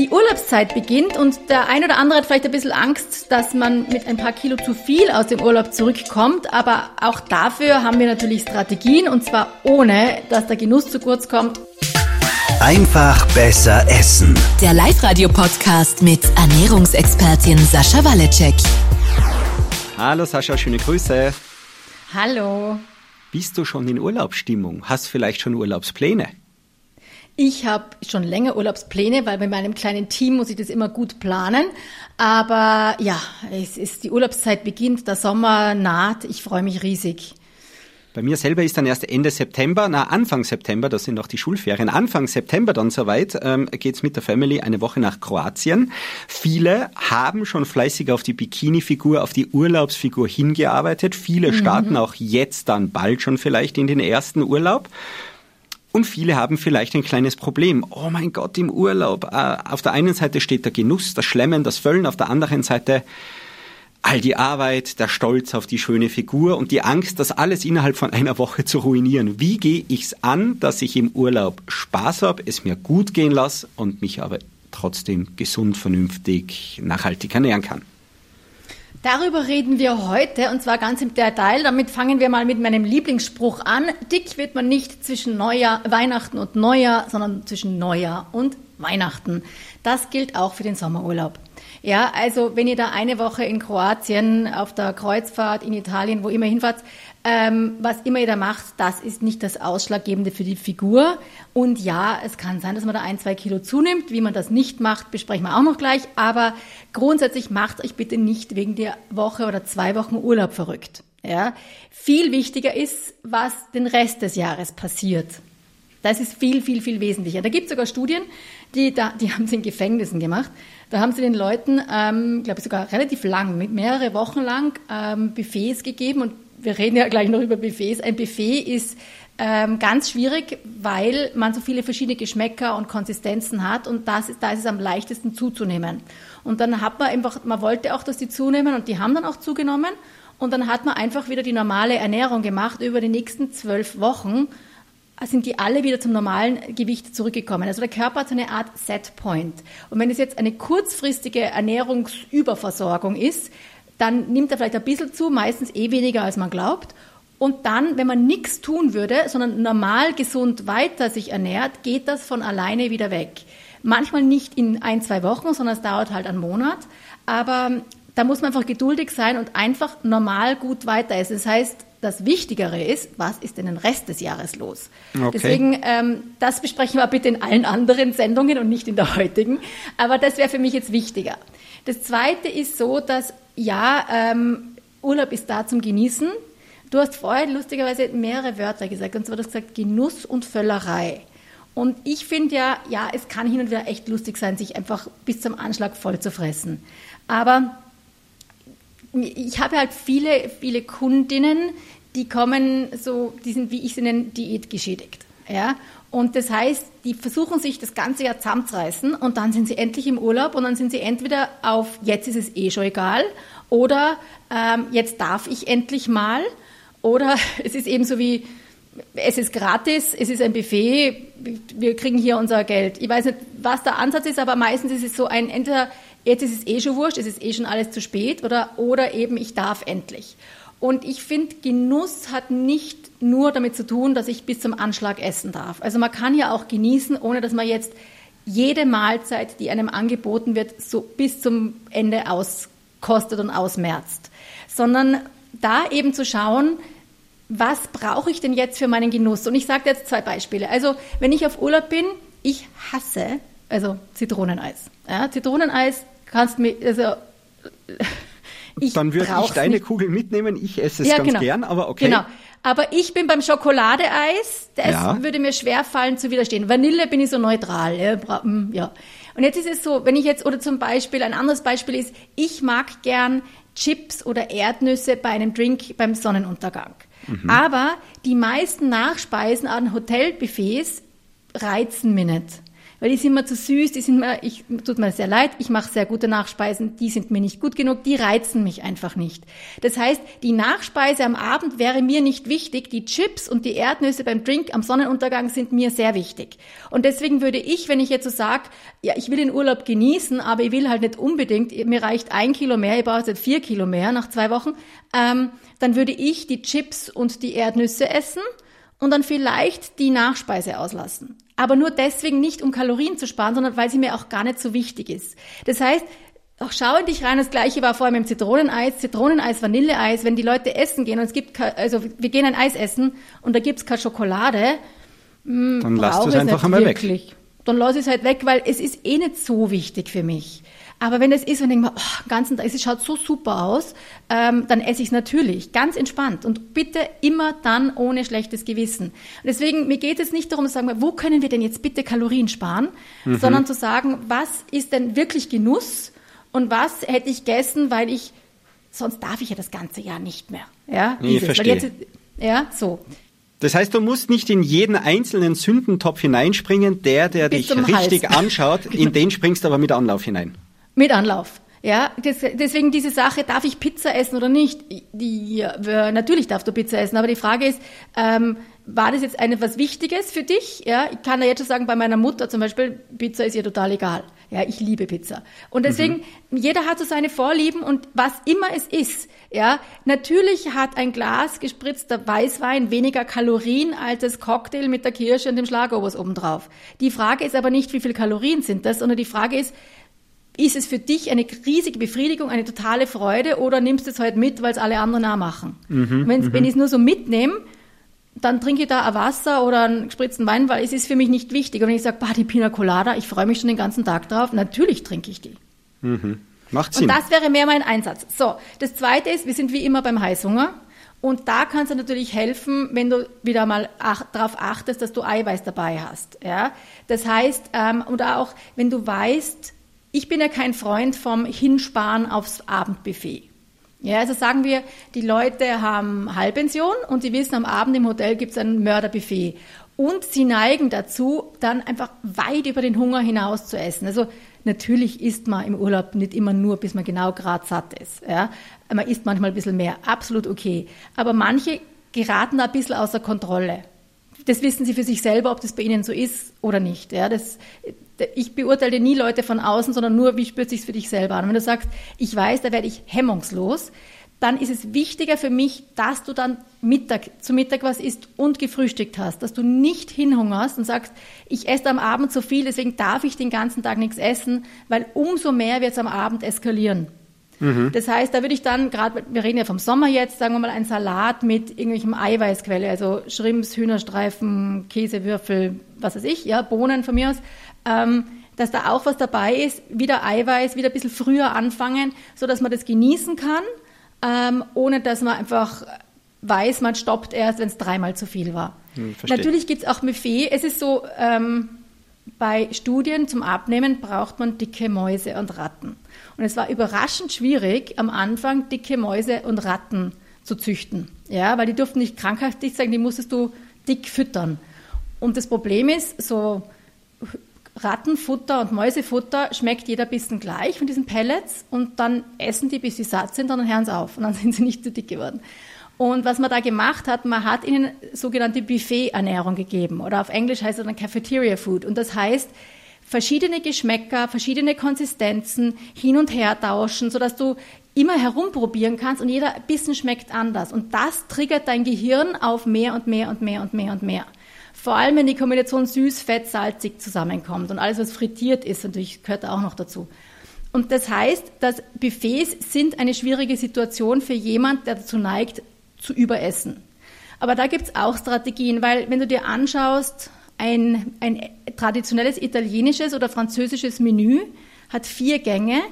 Die Urlaubszeit beginnt und der ein oder andere hat vielleicht ein bisschen Angst, dass man mit ein paar Kilo zu viel aus dem Urlaub zurückkommt. Aber auch dafür haben wir natürlich Strategien und zwar ohne, dass der Genuss zu kurz kommt. Einfach besser essen. Der Live-Radio-Podcast mit Ernährungsexpertin Sascha Waleczek. Hallo Sascha, schöne Grüße. Hallo. Bist du schon in Urlaubsstimmung? Hast vielleicht schon Urlaubspläne? Ich habe schon länger Urlaubspläne, weil bei meinem kleinen Team muss ich das immer gut planen. Aber ja, es ist die Urlaubszeit beginnt, der Sommer naht. Ich freue mich riesig. Bei mir selber ist dann erst Ende September, na Anfang September, das sind noch die Schulferien, Anfang September dann soweit, ähm, geht's mit der Family eine Woche nach Kroatien. Viele haben schon fleißig auf die Bikini-Figur, auf die Urlaubsfigur hingearbeitet. Viele starten mhm. auch jetzt dann bald schon vielleicht in den ersten Urlaub. Und viele haben vielleicht ein kleines Problem. Oh mein Gott, im Urlaub. Äh, auf der einen Seite steht der Genuss, das Schlemmen, das Füllen, auf der anderen Seite all die Arbeit, der Stolz auf die schöne Figur und die Angst, das alles innerhalb von einer Woche zu ruinieren. Wie gehe ich's an, dass ich im Urlaub Spaß habe, es mir gut gehen lasse und mich aber trotzdem gesund, vernünftig, nachhaltig ernähren kann? Darüber reden wir heute und zwar ganz im Detail. Damit fangen wir mal mit meinem Lieblingsspruch an. Dick wird man nicht zwischen Neujahr, Weihnachten und Neujahr, sondern zwischen Neujahr und Weihnachten. Das gilt auch für den Sommerurlaub. Ja, also wenn ihr da eine Woche in Kroatien, auf der Kreuzfahrt, in Italien, wo immer hinfahrt, ähm, was immer ihr da macht, das ist nicht das Ausschlaggebende für die Figur. Und ja, es kann sein, dass man da ein, zwei Kilo zunimmt. Wie man das nicht macht, besprechen wir auch noch gleich. Aber grundsätzlich macht euch bitte nicht wegen der Woche oder zwei Wochen Urlaub verrückt. Ja, viel wichtiger ist, was den Rest des Jahres passiert. Das ist viel, viel, viel wesentlicher. Da gibt es sogar Studien, die, da, die haben sie in Gefängnissen gemacht. Da haben sie den Leuten, ähm, glaube ich, sogar relativ lang, mit mehrere Wochen lang ähm, Buffets gegeben. Und wir reden ja gleich noch über Buffets. Ein Buffet ist ähm, ganz schwierig, weil man so viele verschiedene Geschmäcker und Konsistenzen hat und das ist, da ist es am leichtesten zuzunehmen. Und dann hat man einfach, man wollte auch, dass die zunehmen und die haben dann auch zugenommen. Und dann hat man einfach wieder die normale Ernährung gemacht über die nächsten zwölf Wochen sind die alle wieder zum normalen Gewicht zurückgekommen. Also der Körper hat so eine Art Setpoint. Und wenn es jetzt eine kurzfristige Ernährungsüberversorgung ist, dann nimmt er vielleicht ein bisschen zu, meistens eh weniger, als man glaubt. Und dann, wenn man nichts tun würde, sondern normal gesund weiter sich ernährt, geht das von alleine wieder weg. Manchmal nicht in ein, zwei Wochen, sondern es dauert halt einen Monat. Aber da muss man einfach geduldig sein und einfach normal gut weiter essen. Das heißt, das Wichtigere ist, was ist denn den Rest des Jahres los? Okay. Deswegen, ähm, das besprechen wir bitte in allen anderen Sendungen und nicht in der heutigen. Aber das wäre für mich jetzt wichtiger. Das Zweite ist so, dass ja, ähm, Urlaub ist da zum Genießen. Du hast vorher lustigerweise mehrere Wörter gesagt, und zwar du hast gesagt Genuss und Völlerei. Und ich finde ja, ja, es kann hin und wieder echt lustig sein, sich einfach bis zum Anschlag voll zu fressen. Aber ich habe halt viele, viele Kundinnen, die kommen so, die sind, wie ich sie nenne, diätgeschädigt. Ja? Und das heißt, die versuchen sich das ganze Jahr zusammenzureißen und dann sind sie endlich im Urlaub und dann sind sie entweder auf, jetzt ist es eh schon egal oder ähm, jetzt darf ich endlich mal oder es ist eben so wie, es ist gratis, es ist ein Buffet, wir kriegen hier unser Geld. Ich weiß nicht, was der Ansatz ist, aber meistens ist es so ein, entweder jetzt ist es eh schon wurscht, es ist eh schon alles zu spät oder, oder eben ich darf endlich. Und ich finde, Genuss hat nicht nur damit zu tun, dass ich bis zum Anschlag essen darf. Also man kann ja auch genießen, ohne dass man jetzt jede Mahlzeit, die einem angeboten wird, so bis zum Ende auskostet und ausmerzt. Sondern da eben zu schauen, was brauche ich denn jetzt für meinen Genuss? Und ich sage jetzt zwei Beispiele. Also wenn ich auf Urlaub bin, ich hasse also Zitroneneis. Ja, Zitroneneis kannst mir, also ich Dann würde ich deine nicht. Kugel mitnehmen, ich esse es ja, ganz genau. gern, aber okay. Genau. Aber ich bin beim Schokoladeeis, das ja. würde mir schwer fallen zu widerstehen. Vanille bin ich so neutral. Ja. Hm, ja. Und jetzt ist es so, wenn ich jetzt, oder zum Beispiel, ein anderes Beispiel ist, ich mag gern Chips oder Erdnüsse bei einem Drink beim Sonnenuntergang. Mhm. Aber die meisten Nachspeisen an Hotelbuffets reizen mich nicht weil die sind mir zu süß, die sind mir, ich, tut mir sehr leid, ich mache sehr gute Nachspeisen, die sind mir nicht gut genug, die reizen mich einfach nicht. Das heißt, die Nachspeise am Abend wäre mir nicht wichtig, die Chips und die Erdnüsse beim Drink am Sonnenuntergang sind mir sehr wichtig. Und deswegen würde ich, wenn ich jetzt so sage, ja, ich will den Urlaub genießen, aber ich will halt nicht unbedingt, mir reicht ein Kilo mehr, ich brauche jetzt vier Kilo mehr nach zwei Wochen, ähm, dann würde ich die Chips und die Erdnüsse essen und dann vielleicht die Nachspeise auslassen. Aber nur deswegen nicht, um Kalorien zu sparen, sondern weil sie mir auch gar nicht so wichtig ist. Das heißt, auch schau in dich rein, das gleiche war vorher mit dem Zitroneneis, Zitroneneis, Vanilleeis, wenn die Leute essen gehen und es gibt, also wir gehen ein Eis essen und da gibt's keine Schokolade, hm, dann lass es einfach einmal wirklich. weg. Dann lass es halt weg, weil es ist eh nicht so wichtig für mich. Aber wenn es ist und denke mir, oh, ganzen Tag, es schaut so super aus, ähm, dann esse ich es natürlich, ganz entspannt und bitte immer dann ohne schlechtes Gewissen. Und deswegen, mir geht es nicht darum zu sagen, wo können wir denn jetzt bitte Kalorien sparen, mhm. sondern zu sagen, was ist denn wirklich Genuss und was hätte ich gegessen, weil ich, sonst darf ich ja das ganze Jahr nicht mehr. Ja, nee, ich verstehe. Jetzt, ja, so. Das heißt, du musst nicht in jeden einzelnen Sündentopf hineinspringen, der, der Bis dich richtig Hals. anschaut, in den springst du aber mit Anlauf hinein. Mit Anlauf. Ja, das, deswegen diese Sache, darf ich Pizza essen oder nicht? Die, ja, natürlich darfst du Pizza essen, aber die Frage ist, ähm, war das jetzt eine was Wichtiges für dich? Ja, ich kann da jetzt schon sagen, bei meiner Mutter zum Beispiel, Pizza ist ihr total egal. Ja, ich liebe Pizza. Und deswegen, mhm. jeder hat so seine Vorlieben und was immer es ist. Ja, natürlich hat ein Glas gespritzter Weißwein weniger Kalorien als das Cocktail mit der Kirsche und dem Schlagobers obendrauf. Die Frage ist aber nicht, wie viel Kalorien sind das, sondern die Frage ist, ist es für dich eine riesige Befriedigung, eine totale Freude oder nimmst du es halt mit, weil es alle anderen auch machen? Mhm, mhm, wenn ich es nur so mitnehme, dann trinke ich da ein Wasser oder einen gespritzten Wein, weil es ist für mich nicht wichtig. Und wenn ich sage, bah, die Pina Colada, ich freue mich schon den ganzen Tag drauf, natürlich trinke ich die. Mhm. Macht Sinn. Und das wäre mehr mein Einsatz. So, das Zweite ist, wir sind wie immer beim Heißhunger. Und da kann es natürlich helfen, wenn du wieder mal ach, darauf achtest, dass du Eiweiß dabei hast. Ja? Das heißt, ähm, oder auch, wenn du weißt, ich bin ja kein Freund vom Hinsparen aufs Abendbuffet. Ja, also sagen wir, die Leute haben Halbpension und sie wissen, am Abend im Hotel gibt es ein Mörderbuffet. Und sie neigen dazu, dann einfach weit über den Hunger hinaus zu essen. Also natürlich isst man im Urlaub nicht immer nur, bis man genau grad satt ist. Ja? Man isst manchmal ein bisschen mehr, absolut okay. Aber manche geraten da ein bisschen außer Kontrolle. Das wissen sie für sich selber, ob das bei ihnen so ist oder nicht. Ja? Das, ich beurteile nie Leute von außen, sondern nur, wie spürt sich für dich selber an. Und wenn du sagst, ich weiß, da werde ich hemmungslos, dann ist es wichtiger für mich, dass du dann Mittag, zu Mittag was isst und gefrühstückt hast, dass du nicht hinhungerst und sagst, ich esse am Abend zu viel, deswegen darf ich den ganzen Tag nichts essen, weil umso mehr wird es am Abend eskalieren. Mhm. Das heißt, da würde ich dann, gerade, wir reden ja vom Sommer jetzt, sagen wir mal, ein Salat mit irgendwelchem Eiweißquelle, also Schrimps, Hühnerstreifen, Käsewürfel, was weiß ich, ja, Bohnen von mir aus, ähm, dass da auch was dabei ist, wieder Eiweiß, wieder ein bisschen früher anfangen, so dass man das genießen kann, ähm, ohne dass man einfach weiß, man stoppt erst, wenn es dreimal zu viel war. Hm, Natürlich gibt es auch Buffet. Es ist so, ähm, bei Studien zum Abnehmen braucht man dicke Mäuse und Ratten. Und es war überraschend schwierig, am Anfang dicke Mäuse und Ratten zu züchten. Ja, weil die durften nicht krankheitsdicht sein, die musstest du dick füttern. Und das Problem ist, so Rattenfutter und Mäusefutter schmeckt jeder ein bisschen gleich von diesen Pellets und dann essen die, bis sie satt sind, und dann hören sie auf und dann sind sie nicht zu dick geworden. Und was man da gemacht hat, man hat ihnen sogenannte Buffet-Ernährung gegeben oder auf Englisch heißt es dann Cafeteria Food und das heißt, verschiedene Geschmäcker, verschiedene Konsistenzen hin und her tauschen, sodass du immer herumprobieren kannst und jeder Bissen schmeckt anders. Und das triggert dein Gehirn auf mehr und mehr und mehr und mehr und mehr. Vor allem, wenn die Kombination süß, fett, salzig zusammenkommt und alles, was frittiert ist, natürlich gehört auch noch dazu. Und das heißt, dass Buffets sind eine schwierige Situation für jemand, der dazu neigt, zu überessen. Aber da gibt's auch Strategien, weil wenn du dir anschaust, ein, ein traditionelles italienisches oder französisches Menü hat vier Gänge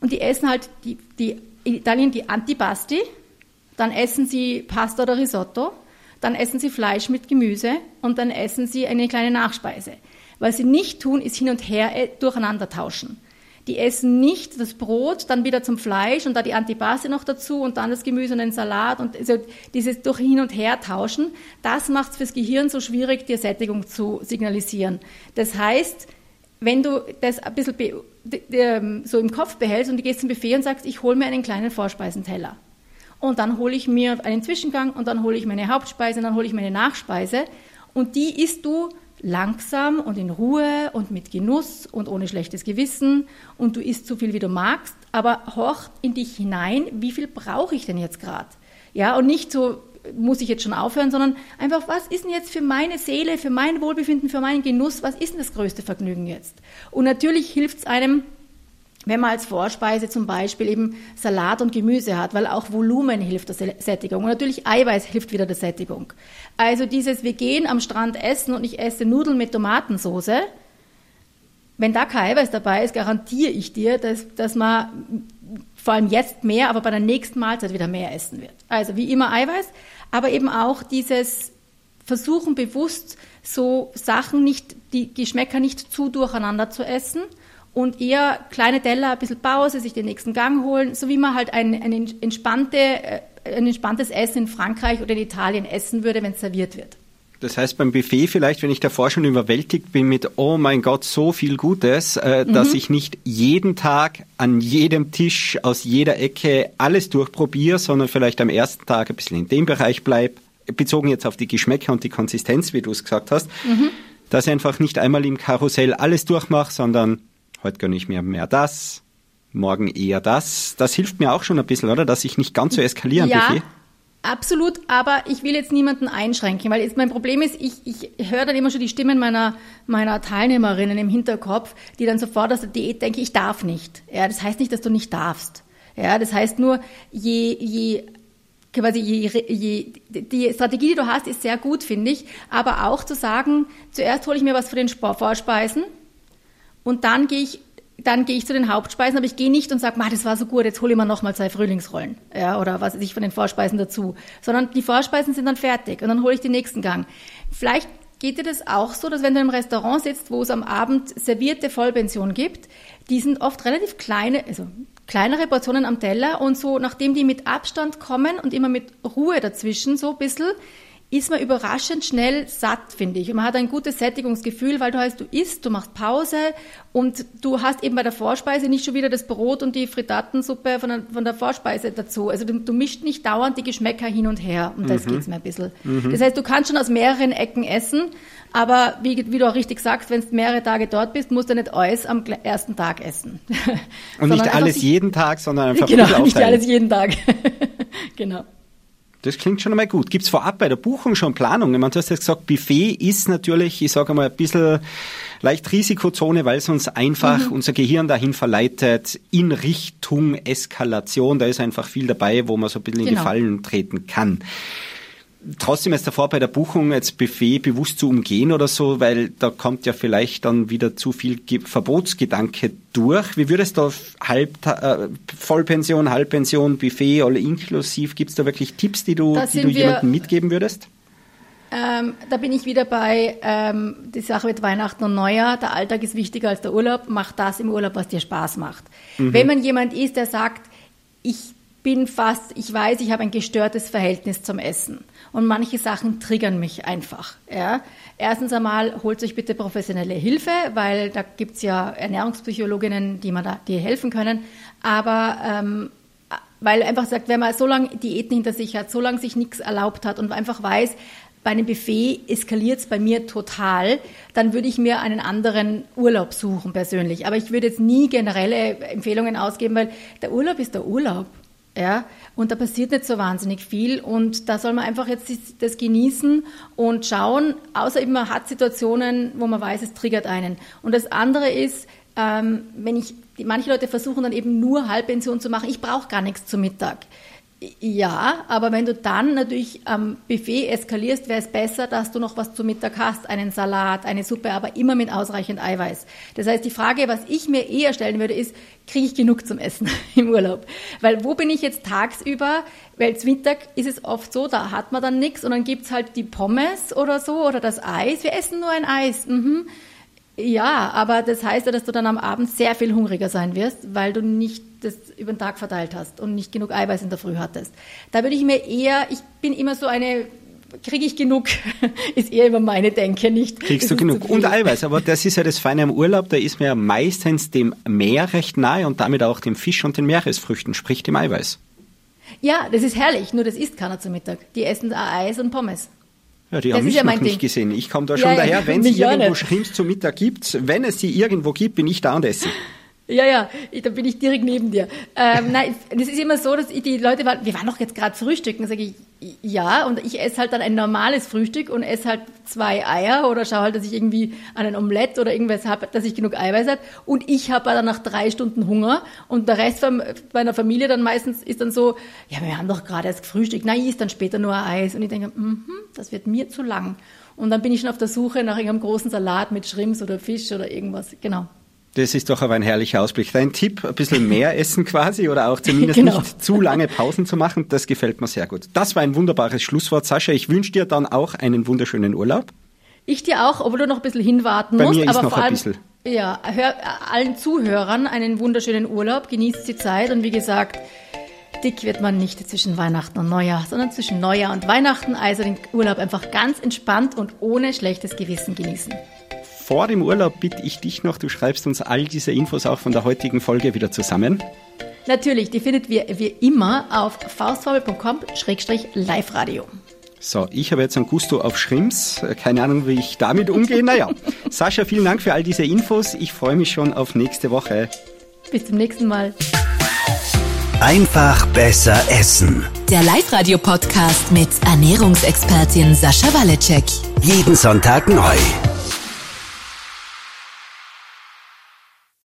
und die essen halt die, die in Italien die Antipasti, dann essen sie Pasta oder Risotto dann essen sie Fleisch mit Gemüse und dann essen sie eine kleine Nachspeise. Was sie nicht tun, ist hin und her äh, durcheinander tauschen. Die essen nicht das Brot, dann wieder zum Fleisch und da die Antipasti noch dazu und dann das Gemüse und den Salat und also dieses durch hin und her tauschen, das macht es fürs Gehirn so schwierig, dir Sättigung zu signalisieren. Das heißt, wenn du das ein bisschen ähm, so im Kopf behältst und du gehst zum Buffet und sagst, ich hole mir einen kleinen Vorspeisenteller. Und dann hole ich mir einen Zwischengang und dann hole ich meine Hauptspeise und dann hole ich meine Nachspeise. Und die isst du langsam und in Ruhe und mit Genuss und ohne schlechtes Gewissen und du isst so viel, wie du magst, aber horch in dich hinein, wie viel brauche ich denn jetzt gerade? Ja, und nicht so, muss ich jetzt schon aufhören, sondern einfach, was ist denn jetzt für meine Seele, für mein Wohlbefinden, für meinen Genuss, was ist denn das größte Vergnügen jetzt? Und natürlich hilft es einem, wenn man als Vorspeise zum Beispiel eben Salat und Gemüse hat, weil auch Volumen hilft der Sättigung und natürlich Eiweiß hilft wieder der Sättigung. Also dieses, wir gehen am Strand essen und ich esse Nudeln mit Tomatensauce, wenn da kein Eiweiß dabei ist, garantiere ich dir, dass, dass man vor allem jetzt mehr, aber bei der nächsten Mahlzeit wieder mehr essen wird. Also wie immer Eiweiß, aber eben auch dieses Versuchen bewusst so Sachen nicht, die Geschmäcker nicht zu durcheinander zu essen und eher kleine Teller, ein bisschen Pause, sich den nächsten Gang holen, so wie man halt ein, ein, entspannte, äh, ein entspanntes Essen in Frankreich oder in Italien essen würde, wenn es serviert wird. Das heißt beim Buffet vielleicht, wenn ich davor schon überwältigt bin mit, oh mein Gott, so viel Gutes, äh, mhm. dass ich nicht jeden Tag an jedem Tisch aus jeder Ecke alles durchprobiere, sondern vielleicht am ersten Tag ein bisschen in dem Bereich bleibe, bezogen jetzt auf die Geschmäcker und die Konsistenz, wie du es gesagt hast, mhm. dass ich einfach nicht einmal im Karussell alles durchmache, sondern heute gönne ich mir mehr das, morgen eher das. Das hilft mir auch schon ein bisschen, oder? Dass ich nicht ganz so eskaliere ja. Buffet. Absolut, aber ich will jetzt niemanden einschränken, weil jetzt mein Problem ist, ich, ich höre dann immer schon die Stimmen meiner, meiner Teilnehmerinnen im Hinterkopf, die dann sofort aus der Diät denken, ich darf nicht. Ja, das heißt nicht, dass du nicht darfst. Ja, das heißt nur, je, je quasi je, je, die Strategie, die du hast, ist sehr gut, finde ich. Aber auch zu sagen, zuerst hole ich mir was für den Vorspeisen und dann gehe ich dann gehe ich zu den Hauptspeisen, aber ich gehe nicht und sage, das war so gut, jetzt hole ich mir nochmal zwei Frühlingsrollen ja, oder was ich von den Vorspeisen dazu, sondern die Vorspeisen sind dann fertig und dann hole ich den nächsten Gang. Vielleicht geht dir das auch so, dass wenn du im Restaurant sitzt, wo es am Abend servierte Vollpension gibt, die sind oft relativ kleine, also kleinere Portionen am Teller und so, nachdem die mit Abstand kommen und immer mit Ruhe dazwischen, so ein bisschen, ist man überraschend schnell satt, finde ich. Und man hat ein gutes Sättigungsgefühl, weil du heißt, du isst, du machst Pause und du hast eben bei der Vorspeise nicht schon wieder das Brot und die Frittatensuppe von der, von der Vorspeise dazu. Also du, du mischt nicht dauernd die Geschmäcker hin und her. Das mhm. geht's mir ein bisschen. Mhm. Das heißt, du kannst schon aus mehreren Ecken essen, aber wie, wie du auch richtig sagst, wenn du mehrere Tage dort bist, musst du nicht alles am ersten Tag essen. Und nicht alles jeden Tag, sondern einfach Genau, nicht alles jeden Tag. genau. Das klingt schon einmal gut. Gibt es vorab bei der Buchung schon Planungen? Man, du hast ja gesagt, Buffet ist natürlich, ich sage mal, ein bisschen leicht Risikozone, weil es uns einfach mhm. unser Gehirn dahin verleitet in Richtung Eskalation. Da ist einfach viel dabei, wo man so ein bisschen genau. in die genau. Fallen treten kann trotzdem ist davor bei der Buchung jetzt Buffet bewusst zu umgehen oder so, weil da kommt ja vielleicht dann wieder zu viel Verbotsgedanke durch. Wie würdest du halb, äh, Vollpension, Halbpension, Buffet, alle inklusiv, gibt es da wirklich Tipps, die du, die du jemandem mitgeben würdest? Ähm, da bin ich wieder bei ähm, die Sache mit Weihnachten und Neujahr. Der Alltag ist wichtiger als der Urlaub. Mach das im Urlaub, was dir Spaß macht. Mhm. Wenn man jemand ist, der sagt, ich bin fast, ich weiß, ich habe ein gestörtes Verhältnis zum Essen und manche Sachen triggern mich einfach. Ja. Erstens einmal holt euch bitte professionelle Hilfe, weil da gibt's ja Ernährungspsychologinnen, die man da, die helfen können. Aber ähm, weil einfach sagt, wenn man so lange Diäten hinter sich hat, so lange sich nichts erlaubt hat und einfach weiß, bei einem Buffet eskaliert es bei mir total, dann würde ich mir einen anderen Urlaub suchen persönlich. Aber ich würde jetzt nie generelle Empfehlungen ausgeben, weil der Urlaub ist der Urlaub. Ja, und da passiert nicht so wahnsinnig viel und da soll man einfach jetzt das genießen und schauen, außer eben man hat Situationen, wo man weiß, es triggert einen. Und das andere ist, ähm, wenn ich, manche Leute versuchen dann eben nur Halbpension zu machen, ich brauche gar nichts zum Mittag. Ja, aber wenn du dann natürlich am Buffet eskalierst, wäre es besser, dass du noch was zum Mittag hast, einen Salat, eine Suppe, aber immer mit ausreichend Eiweiß. Das heißt, die Frage, was ich mir eher stellen würde, ist, kriege ich genug zum Essen im Urlaub? Weil wo bin ich jetzt tagsüber? Weil zum Mittag ist es oft so, da hat man dann nichts und dann gibt's halt die Pommes oder so oder das Eis. Wir essen nur ein Eis. Mhm. Ja, aber das heißt ja, dass du dann am Abend sehr viel hungriger sein wirst, weil du nicht das über den Tag verteilt hast und nicht genug Eiweiß in der Früh hattest. Da würde ich mir eher, ich bin immer so eine kriege ich genug, ist eher immer meine Denke, nicht? Kriegst du genug. Und Eiweiß, aber das ist ja das Feine am Urlaub, da ist man ja meistens dem Meer recht nahe und damit auch dem Fisch und den Meeresfrüchten, sprich dem Eiweiß. Ja, das ist herrlich, nur das isst keiner zum Mittag. Die essen Eis und Pommes. Ja, die das haben mich ja noch nicht Ding. gesehen. Ich komme da schon ja, daher, wenn es irgendwo Schrimps zum Mittag gibt, wenn es sie irgendwo gibt, bin ich da und esse. Ja, ja, ich, da bin ich direkt neben dir. Ähm, nein, das ist immer so, dass ich, die Leute waren, wir waren doch jetzt gerade frühstücken, sage ich, ja, und ich esse halt dann ein normales Frühstück und esse halt zwei Eier oder schaue halt, dass ich irgendwie einen Omelett oder irgendwas habe, dass ich genug Eiweiß habe. Und ich habe dann nach drei Stunden Hunger und der Rest von meiner Familie dann meistens ist dann so, ja, wir haben doch gerade erst gefrühstückt, nein, ich esse dann später nur Eis. Und ich denke, mm das wird mir zu lang. Und dann bin ich schon auf der Suche nach irgendeinem großen Salat mit Schrimps oder Fisch oder irgendwas. Genau. Das ist doch aber ein herrlicher Ausblick. Dein Tipp, ein bisschen mehr essen quasi oder auch zumindest genau. nicht zu lange Pausen zu machen, das gefällt mir sehr gut. Das war ein wunderbares Schlusswort, Sascha. Ich wünsche dir dann auch einen wunderschönen Urlaub. Ich dir auch, obwohl du noch ein bisschen hinwarten Bei musst. Mir ist aber noch vor allem, ein bisschen. Ja, hör, allen Zuhörern einen wunderschönen Urlaub, genießt die Zeit und wie gesagt, dick wird man nicht zwischen Weihnachten und Neujahr, sondern zwischen Neujahr und Weihnachten, also den Urlaub einfach ganz entspannt und ohne schlechtes Gewissen genießen vor dem Urlaub bitte ich dich noch, du schreibst uns all diese Infos auch von der heutigen Folge wieder zusammen. Natürlich, die findet ihr wie immer auf faustformel.com-live-radio. So, ich habe jetzt ein Gusto auf Schrimps. Keine Ahnung, wie ich damit umgehe. Naja, Sascha, vielen Dank für all diese Infos. Ich freue mich schon auf nächste Woche. Bis zum nächsten Mal. Einfach besser essen. Der Live-Radio-Podcast mit Ernährungsexpertin Sascha Waleczek. Jeden Sonntag neu.